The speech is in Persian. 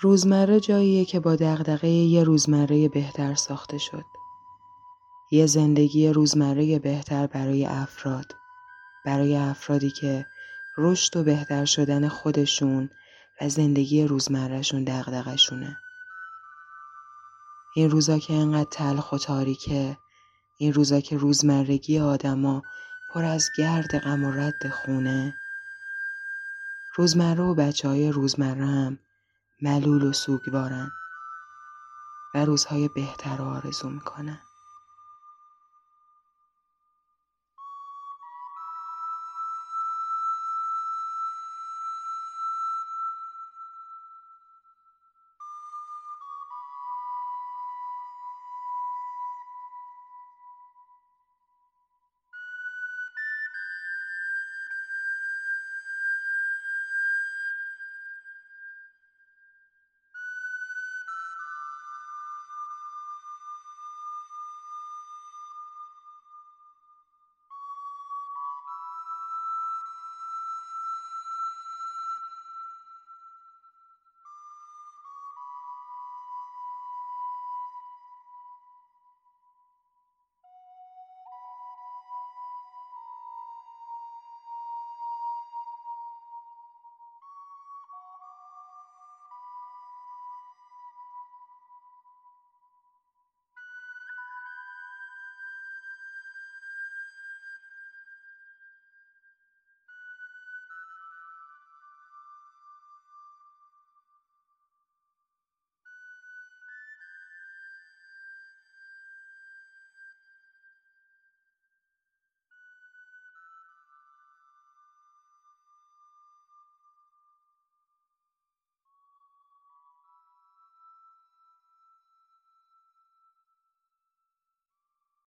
روزمره جاییه که با دغدغه یه روزمره بهتر ساخته شد. یه زندگی روزمره بهتر برای افراد. برای افرادی که رشد و بهتر شدن خودشون و زندگی روزمرهشون دغدغشونه. این روزا که انقدر تلخ و تاریکه این روزا که روزمرگی آدما پر از گرد غم و رد خونه روزمره و بچه های روزمره هم ملول و سوگوارن و روزهای بهتر رو آرزو می‌کنن.